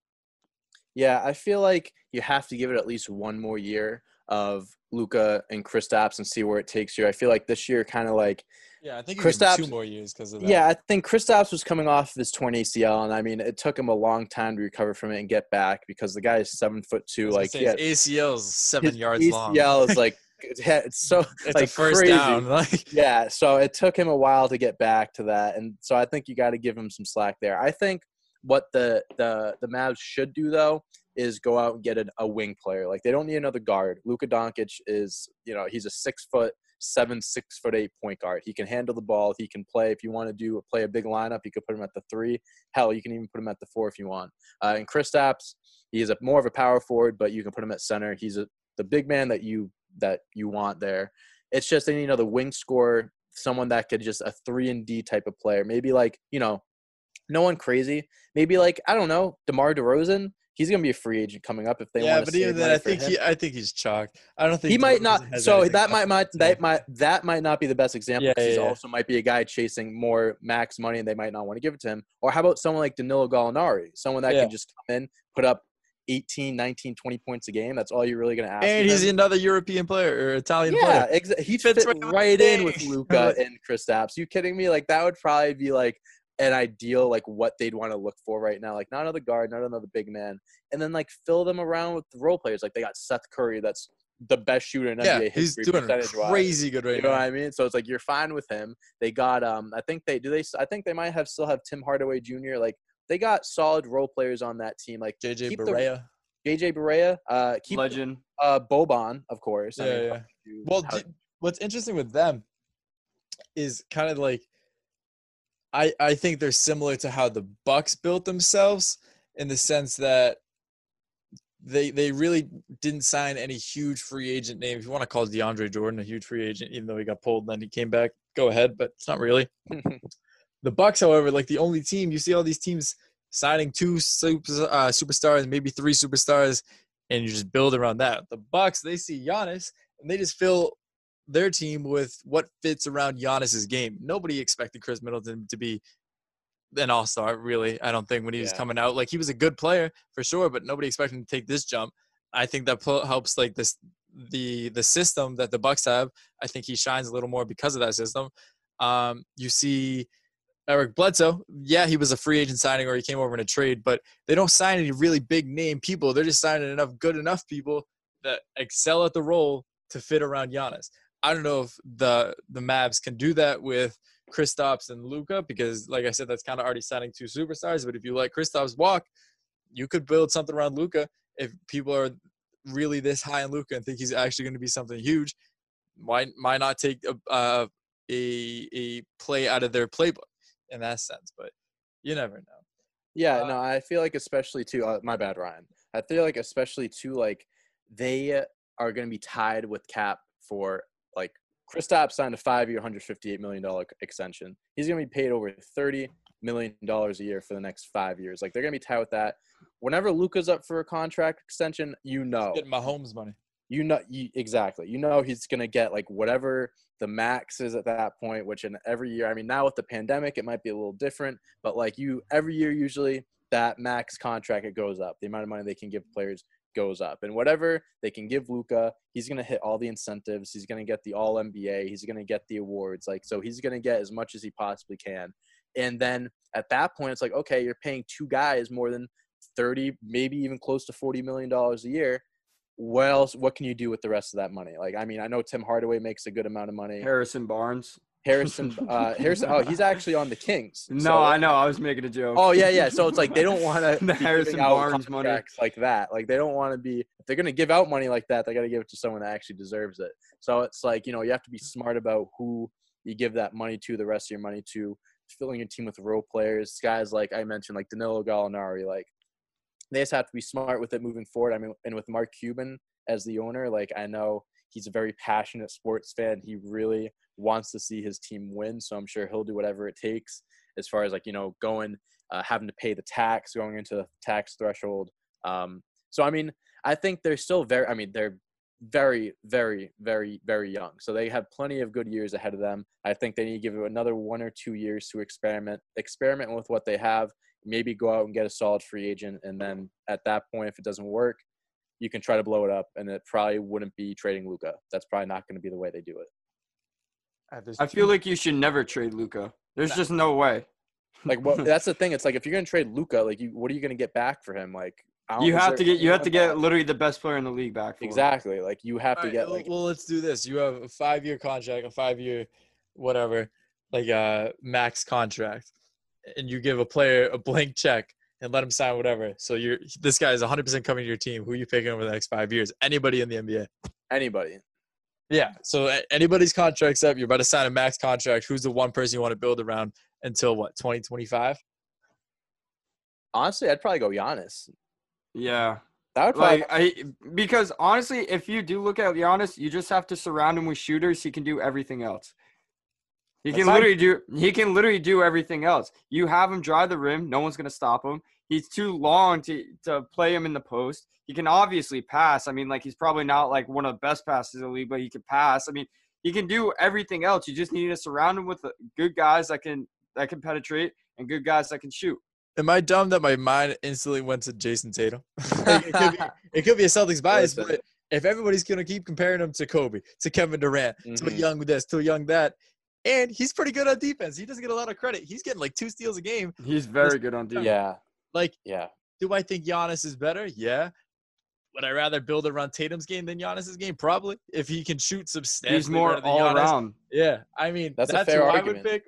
Yeah, I feel like you have to give it at least one more year of Luka and Kristaps and see where it takes you. I feel like this year kind of like Yeah, I think give two more years because of that. Yeah, I think Kristaps was coming off his torn ACL, and I mean, it took him a long time to recover from it and get back because the guy is seven foot two. Like, say, his ACL is seven yards long. ACL is like it's so it's like a first crazy. down. Like yeah. So it took him a while to get back to that, and so I think you got to give him some slack there. I think what the the the Mavs should do though is go out and get an, a wing player. Like they don't need another guard. Luka Doncic is you know he's a six foot seven, six foot eight point guard. He can handle the ball. He can play. If you want to do play a big lineup, you could put him at the three. Hell, you can even put him at the four if you want. Uh, and Kristaps, he is a more of a power forward, but you can put him at center. He's a the big man that you that you want there. It's just they need another wing scorer, someone that could just a three and D type of player. Maybe like you know, no one crazy. Maybe like I don't know, Demar Derozan. He's gonna be a free agent coming up if they yeah, want to. Yeah, but even then, I think him. he, I think he's chalked. I don't think he might not. So that might might to- that might that might not be the best example. Yeah, 'cause he's yeah, yeah. also might be a guy chasing more max money, and they might not want to give it to him. Or how about someone like Danilo Gallinari, someone that Yeah. can just come in, put up 18, 19, 20 points a game. That's all you're really gonna ask. and he's another European player or Italian Yeah, player. exa- he Fits fits right right, in in with. Luka and Kristaps. You kidding me? Like that would probably be like an ideal like what they'd want to look for right now. Like not another guard, not another big man, and then like fill them around with the role players. Like they got Seth Curry, that's the best shooter in Yeah, NBA he's history doing percentage-wise. crazy good right You know what. I mean? So it's like you're fine with him. They got um I think they do they I think they might have still have Tim Hardaway Jr. Like they got solid role players on that team. Like JJ keep the- Barea. JJ Barea, uh keep Legend. uh Boban, of course. I Yeah, mean, yeah. you- Well, d- what's interesting with them is kind of like I I think they're similar to how the Bucks built themselves in the sense that they they really didn't sign any huge free agent names. If you want to call DeAndre Jordan a huge free agent, even though he got pulled and then he came back, go ahead, but it's not really. The Bucks, however, like the only team you see all these teams signing two super, uh, superstars, maybe three superstars, and you just build around that. The Bucks, they see Giannis and they just fill their team with what fits around Giannis's game. Nobody expected Khris Middleton to be an all-star, really. I don't think when he was coming out, like he was a good player for sure, but nobody expected him to take this jump. I think that helps like this the the system that the Bucks have. I think he shines a little more because of that system. Um, you see Eric Bledsoe, yeah, he was a free agent signing or he came over in a trade, but they don't sign any really big name people. They're just signing enough good enough people that excel at the role to fit around Giannis. I don't know if the the Mavs can do that with Kristaps and Luka because, like I said, that's kind of already signing two superstars. But if you let Kristaps walk, you could build something around Luka. If people are really this high on Luka and think he's actually going to be something huge, why why not take a, uh, a a play out of their playbook in that sense? But you never know. Yeah, Uh, no, I feel like especially too. Uh, my bad, Ryan. I feel like especially too, like they are going to be tied with cap for like Kristaps signed a five-year, 158 million dollar extension. He's going to be paid over 30 million dollars a year for the next five years. Like they're going to be tied with that. Whenever Luka's up for a contract extension, you know, Getting Mahomes money. you know you, exactly you know he's going to get like whatever the max is at that point which in every year i mean now with the pandemic it might be a little different but like you every year usually that max contract it goes up the amount of money they can give players goes up. And whatever they can give Luka, he's going to hit all the incentives. He's going to get the all nba he's going to get the awards. Like so he's going to get as much as he possibly can. And then at that point it's like okay you're paying two guys more than 30 maybe even close to 40 million dollars a year. Well, what can you do with the rest of that money? Like i mean i know tim hardaway makes a good amount of money. Harrison Barnes. Harrison uh harrison oh he's actually on the kings No, So- I know. I was making a joke. oh yeah yeah so it's like they don't want to Harrison Barnes money. like that like they don't want to be if they're going to give out money like that they got to give it to someone that actually deserves it so it's like you know you have to be smart about who you give that money to the rest of your money to filling your team with role players guys like i mentioned like danilo gallinari like they just have to be smart with it moving forward. I mean, and with Mark Cuban as the owner, like I know he's a very passionate sports fan. He really wants to see his team win, so I'm sure he'll do whatever it takes as far as like you know going, uh, having to pay the tax, going into the tax threshold. Um, so I mean, I think they're still very. I mean, they're very, very, very, very young. So they have plenty of good years ahead of them. I think they need to give it another one or two years to experiment, experiment with what they have, maybe go out and get a solid free agent, and then at that point, if it doesn't work, you can try to blow it up, and it probably wouldn't be trading Luka. That's probably not going to be the way they do it. Uh, I feel like you should never trade Luka. There's just no way. Like, what? that's the thing. It's like if you're going to trade Luka, like, you, what are you going to get back for him? Like, I don't- You have there to get you have to get back? literally the best player in the league back. For him. exactly. Like, you have to Alright, get well- like well, let's do this. You have a five-year contract, a five-year, whatever, like a max contract, and you give a player a blank check and let him sign whatever. So you're this guy is 100% coming to your team. Who are you picking over the next five years? Anybody in the NBA? anybody. Yeah. So anybody's contract's up. You're about to sign a max contract. Who's the one person you want to build around until what? 2025? Honestly, I'd probably go Giannis. Yeah. That would probably Like I because honestly, if you do look at Giannis, you just have to surround him with shooters. He can do everything else. He can literally do he can literally do everything else. You have him drive the rim, no one's gonna stop him. He's too long to to play him in the post. He can obviously pass. I mean, like he's probably not like one of the best passes in the league, but he can pass. I mean, he can do everything else. You just need to surround him with uh, good guys that can that can penetrate and good guys that can shoot. Am I dumb that my mind instantly went to Jayson Tatum? Like, it, could be, it could be a Celtics bias, but if everybody's gonna keep comparing him to Kobe, to Kevin Durant, to a Mhm. young this, to a young that, and he's pretty good on defense. He doesn't get a lot of credit. He's getting like two steals a game. He's very good on defense. yeah, Like, yeah. do I think Giannis is better? Yeah. would I rather build around Tatum's game than Giannis's game? Probably. If he can shoot substantially He's more than all Giannis. around. Yeah, I mean That's that's, a fair who I argument. would pick.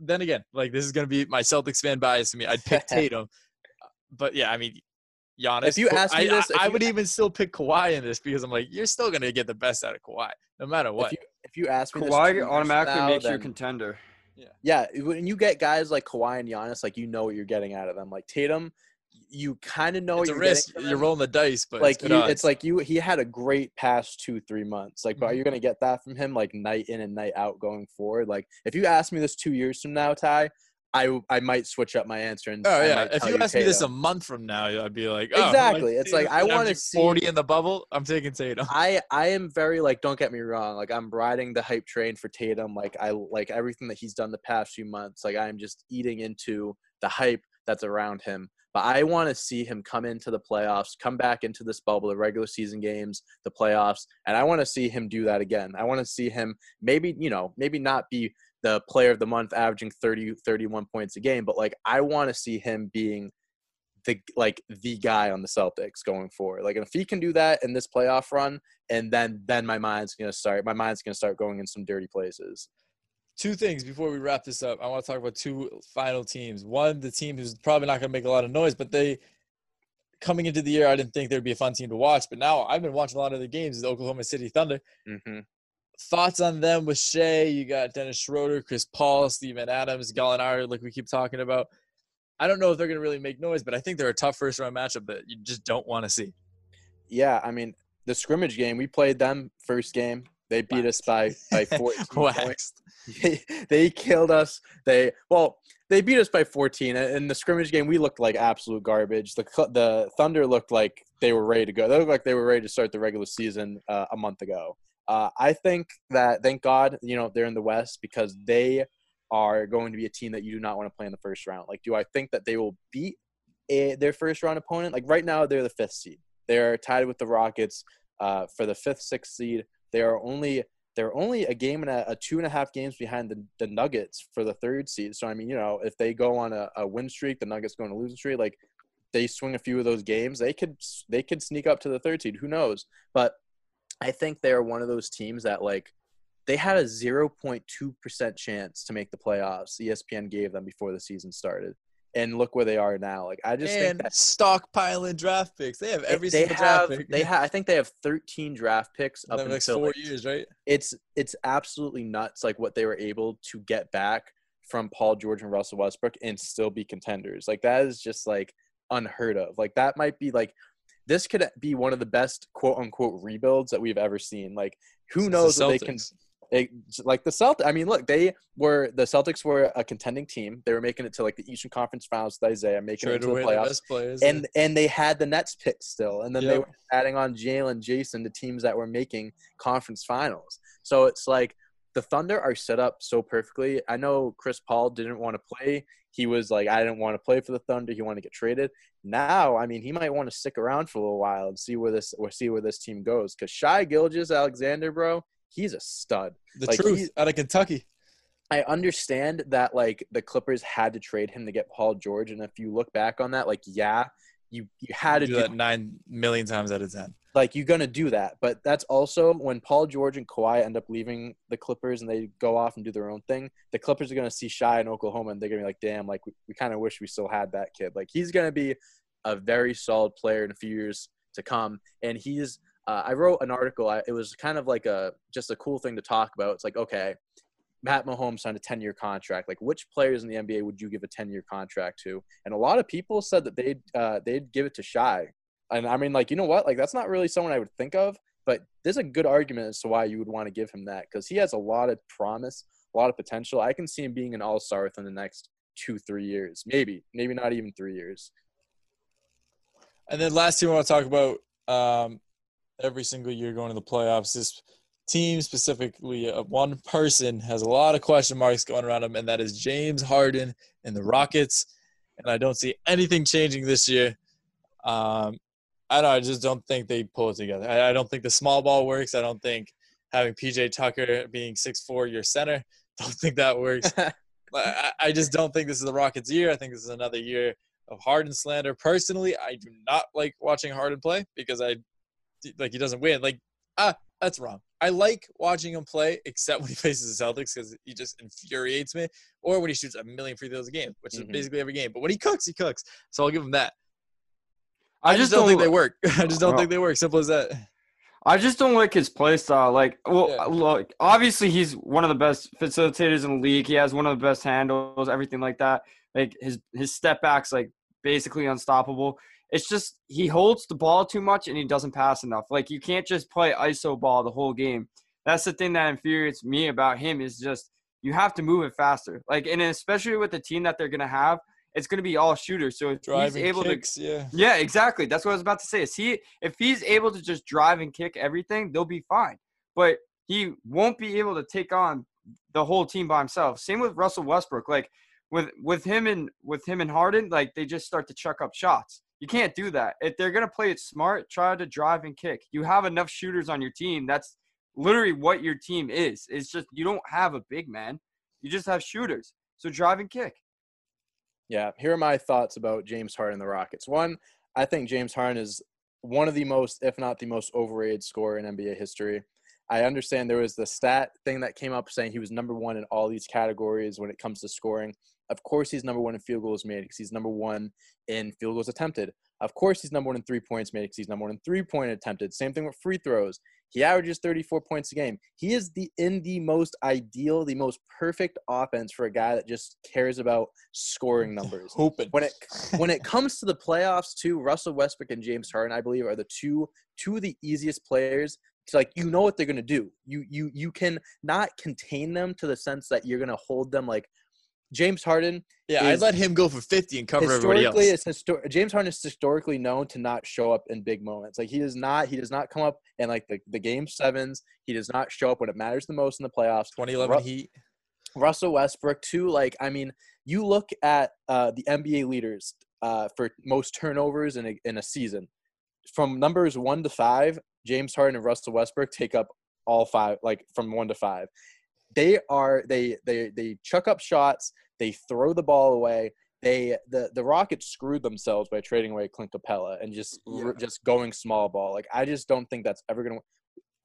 Then again, like this is gonna be my Celtics fan bias to me. I'd pick Tatum, uh, but yeah, I mean, Giannis. If you ask me I, this, I, if I you- would even still pick Kawhi in this because I'm like, you're still gonna get the best out of Kawhi, no matter what. If you if you ask me, this Kawhi years from automatically now, makes you a contender. Yeah, Yeah. when you get guys like Kawhi and Giannis, like you know what you're getting out of them. Like Tatum, you kind of know it's a you're risk. You're rolling the dice, but like it's, you, it's like you. He had a great past two three months. Like, but Mhm. are you gonna get that from him like night in and night out going forward? Like, if you ask me this two years from now, Ty, I I might switch up my answer. And Oh yeah, if you ask me this uh a month from now, I'd be like, oh, Exactly. It's like, I wanna see- forty in the bubble. I'm taking Tatum. I I am very like don't get me wrong like I'm riding the hype train for Tatum like I like everything that he's done the past few months like I'm just eating into the hype that's around him but I want to see him come into the playoffs come back into this bubble the regular season games the playoffs and I want to see him do that again I want to see him maybe you know maybe not be the player of the month averaging 30 31 points a game but like I want to see him being the like the guy on the Celtics going forward. Like if he can do that in this playoff run, and then then my mind's gonna start. My mind's gonna start going in some dirty places. two things before we wrap this up. I want to talk about two final teams. One, the team who's probably not going to make a lot of noise, but they coming into the year, I didn't think there'd be a fun team to watch. But now I've been watching a lot of the games. The Oklahoma City Thunder. Mm-hmm. Thoughts on them with Shai? You got Dennis Schroeder, Chris Paul, Steven Adams, Gallinari, like we keep talking about. I don't know if they're going to really make noise, but I think they're a tough first round matchup that you just don't want to see. Yeah, I mean the scrimmage game we played them first game. They beat us by by 14 points. They killed us. They well, they beat us by 14. In the scrimmage game, we looked like absolute garbage. The the Thunder looked like they were ready to go. They looked like they were ready to start the regular season uh, a month ago. Uh, I think that thank God, you know, they're in the West because they are going to be a team that you do not want to play in the first round. Like, do I think that they will beat a, their first round opponent? Like right now, they're the fifth seed. They're tied with the Rockets uh, for the fifth, sixth seed. They are only they're only a game and a, a two and a half games behind the, the Nuggets for the third seed. So I mean, you know, if they go on a, a win streak, the Nuggets go on a losing streak, like they swing a few of those games, they could they could sneak up to the third seed. Who knows? But I think they are one of those teams that like they had a 0.2% chance to make the playoffs. ESPN gave them before the season started. And look where they are now. Like I just think and that stockpiling draft picks. They have every they single have draft pick. they have I think they have 13 draft picks in up the next until four like, years, right? it's it's absolutely nuts like what they were able to get back from Paul George and Russell Westbrook and still be contenders. Like that is just like unheard of. Like that might be like this could be one of the best quote unquote rebuilds that we've ever seen. Like who knows the what they can like the Celtics. I mean, look, they were the Celtics were a contending team. They were making it to like the Eastern Conference Finals with Isaiah, making it to the the playoffs best players. and and they had the Nets pick still, and then they were adding on Jaylen, Jayson, the teams that were making conference finals. So it's like the Thunder are set up so perfectly. I know Chris Paul didn't want to play. He was like, I didn't want to play for the Thunder. He wanted to get traded. Now, I mean, he might want to stick around for a little while and see where this or see where this team goes. Because Shai Gilgeous-Alexander, bro, he's a stud. the like, truth out of Kentucky. I understand that like the Clippers had to trade him to get Paul George, and if you look back on that, like yeah, you you had to do do that nine million times out of ten. like you're gonna do that. But that's also when Paul George and Kawhi end up leaving the Clippers and they go off and do their own thing. The Clippers are gonna see Shai in Oklahoma and they're gonna be like, damn, like we, we kind of wish we still had that kid. Like he's gonna be a very solid player in a few years to come. And he's uh, I wrote an article. I, it was kind of like a just a cool thing to talk about. It's like okay. Matt Mahomes signed a 10 year contract. Like, which players in the NBA would you give a 10 year contract to? And a lot of people said that they'd uh, they'd give it to Shai. And I mean, like, you know what? Like, that's not really someone I would think of, but there's a good argument as to why you would want to give him that because he has a lot of promise, a lot of potential. I can see him being an all star within the next two, three years, maybe, maybe not even three years. And then last team I want to talk about um, every single year going to the playoffs. This team specifically, uh, one person has a lot of question marks going around him, and that is James Harden and the Rockets. And I don't see anything changing this year. Um, I don't. I just don't think they pull it together. I, I don't think the small ball works. I don't think having PJ Tucker being six four your center. Don't think that works. I, I just don't think this is the Rockets' year. I think this is another year of Harden slander. Personally, I do not like watching Harden play because I like he doesn't win. Like ah, that's wrong. I like watching him play, except when he faces the Celtics because he just infuriates me, or when he shoots a million free throws a game, which Mhm. is basically every game. But when he cooks, he cooks. So I'll give him that. I, I, just don't think they work. I just don't think they work. Simple as that. I just don't like his play style. Like, well, Yeah. look, obviously he's one of the best facilitators in the league. He has one of the best handles, everything like that. Like his his step backs, like basically unstoppable. It's just he holds the ball too much and he doesn't pass enough. Like you can't just play iso ball the whole game. That's the thing that infuriates me about him is just you have to move it faster. Like, and especially with the team that they're gonna have, it's gonna be all shooters. So if Driving he's able to yeah. yeah, exactly. That's what I was about to say. Is he if he's able to just drive and kick everything, they'll be fine. But he won't be able to take on the whole team by himself. Same with Russell Westbrook. Like with with him and with him and Harden, like they just start to chuck up shots. You can't do that. If they're gonna play it smart, try to drive and kick. You have enough shooters on your team. That's literally what your team is. It's just you don't have a big man. You just have shooters. So drive and kick. Yeah, here are my thoughts about James Harden and the Rockets. One, I think James Harden is one of the most, if not the most overrated scorer in NBA history. I understand there was the stat thing that came up saying he was number one in all these categories when it comes to scoring. Of course, he's number one in field goals made because he's number one in field goals attempted. Of course, he's number one in three points made because he's number one in three point attempted. Same thing with free throws. He averages 34 points a game. He is the in the most ideal, the most perfect offense for a guy that just cares about scoring numbers. Hoping. When it when it comes to the playoffs, too, Russell Westbrook and James Harden, I believe, are the two two of the easiest players. To like you know what they're gonna do. You you you can not contain them to the sense that you're gonna hold them like James Harden yeah, I'd let him go for 50 and cover everybody else. historically is histor- James Harden is historically known to not show up in big moments. Like he does not he does not come up in like the, the game sevens. He does not show up when it matters the most in the playoffs. 2011 Ru- Heat. Russell Westbrook too. Like I mean, you look at uh, the NBA leaders uh, for most turnovers in a, in a season. From numbers one to five, James Harden and Russell Westbrook take up all five, like from one to five. They are they they they chuck up shots. They throw the ball away. They the the Rockets screwed themselves by trading away Clint Capela and just Yeah. just going small ball. Like I just don't think that's ever gonna.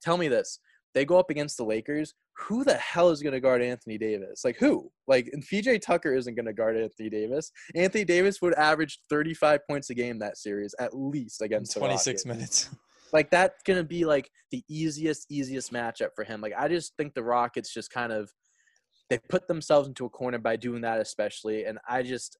Tell me this: they go up against the Lakers. Who the hell is going to guard Anthony Davis? Like who? Like and PJ Tucker isn't going to guard Anthony Davis. Anthony Davis would average 35 points a game that series at least against the 26 minutes. Like that's going to be like the easiest easiest matchup for him. Like I just think the Rockets just kind of they put themselves into a corner by doing that especially and I just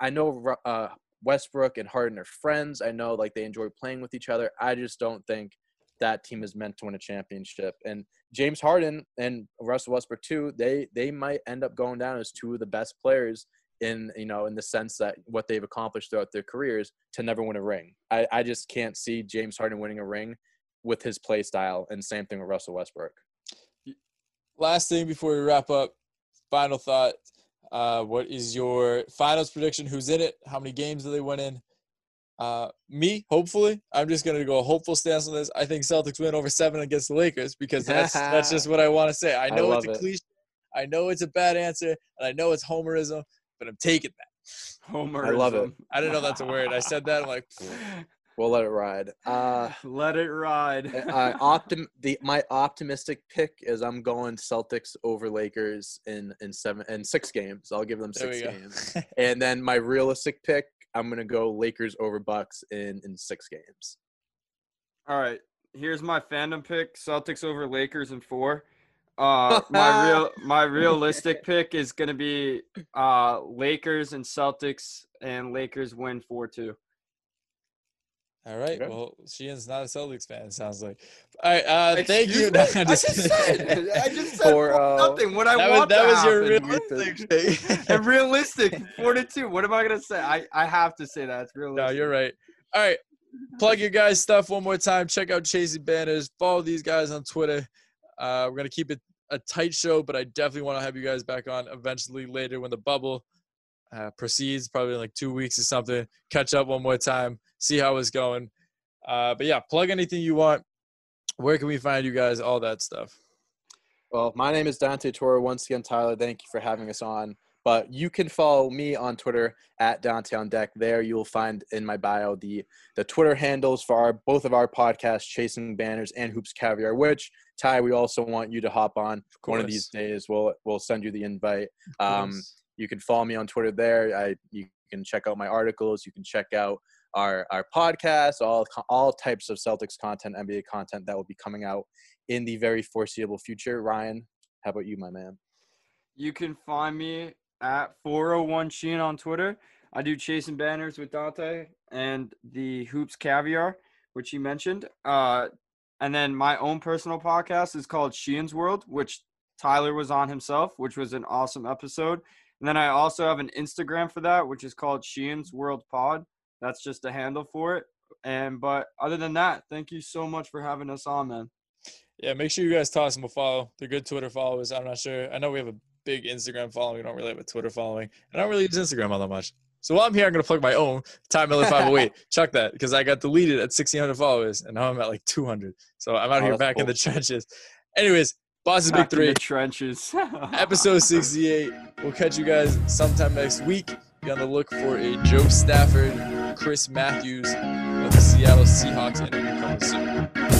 I know uh Westbrook and Harden are friends. I know like they enjoy playing with each other. I just don't think that team is meant to win a championship. And James Harden and Russell Westbrook too, they they might end up going down as two of the best players in you know in the sense that what they've accomplished throughout their careers to never win a ring. I, I just can't see James Harden winning a ring with his play style, and same thing with Russell Westbrook. Last thing before we wrap up, final thought. Uh, what is your finals prediction? Who's in it? How many games do they win in? Uh, me, hopefully, I'm just gonna go a hopeful stance on this. I think Celtics win over seven against the Lakers because that's that's just what I want to say. I I know it's love a it. cliche, I know it's a bad answer, and I know it's homerism, but I'm taking that. Homer. I love it. I didn't know that's a word. I said that. I'm like, We'll let it ride. Uh, Let it ride. uh, optim the my optimistic pick is I'm going Celtics over Lakers in in seven in six games. I'll give them there six we go. games. And then my realistic pick, I'm gonna go Lakers over Bucks in in six games. All right, here's my fandom pick: Celtics over Lakers in four. Uh, my real, my realistic pick is gonna be uh Lakers and Celtics, and Lakers win four two. All right. Okay. Well, Sheehan's not a Celtics fan. it Sounds like. All right. Uh, thank you. No. I'm just said, I just said For, uh, nothing. What I that was want that to was your realistic thing. and realistic four to two. What am I gonna say? I I have to say that it's realistic. No, you're right. All right. Plug your guys' stuff one more time. Check out Chasing Banners. Follow these guys on Twitter. Uh, we're gonna keep it a tight show, but I definitely want to have you guys back on eventually later when the bubble uh, proceeds, probably in like two weeks or something. Catch up one more time, see how it's going. Uh, but yeah, plug anything you want. Where can we find you guys? All that stuff. Well, my name is Dante Turo. Once again, Tyler, thank you for having us on. But you can follow me on Twitter at Dante on Deck. There you'll find in my bio the the Twitter handles for our both of our podcasts, Chasing Banners and Hoops Caviar. Which Ty, we also want you to hop on one of these days. We'll we'll send you the invite. Um, you can follow me on Twitter there. I you can check out my articles. You can check out our our podcast, all all types of Celtics content, NBA content that will be coming out in the very foreseeable future. Ryan, how about you, my man? You can find me at 401 Sheen on Twitter. I do chasing banners with Dante and the Hoops Caviar, which he mentioned. Uh, and then my own personal podcast is called Sheen's World, which Tyler was on himself, which was an awesome episode. And then I also have an Instagram for that, which is called Sheen's World Pod. That's just a handle for it. And but other than that, thank you so much for having us on, man. Yeah, make sure you guys toss them a follow. They're good Twitter followers. I'm not sure. I know we have a big Instagram following. We don't really have a Twitter following. I don't really use Instagram all that much. So while I'm here, I'm going to plug my own Time Miller 508. Chuck that because I got deleted at 1,600 followers and now I'm at like 200. So I'm out oh, here back cool. in the trenches. Anyways, Boss's Big Three. trenches. episode 68. We'll catch you guys sometime next week. Be on the look for a Joe Stafford, Chris Matthews of the Seattle Seahawks interview coming soon.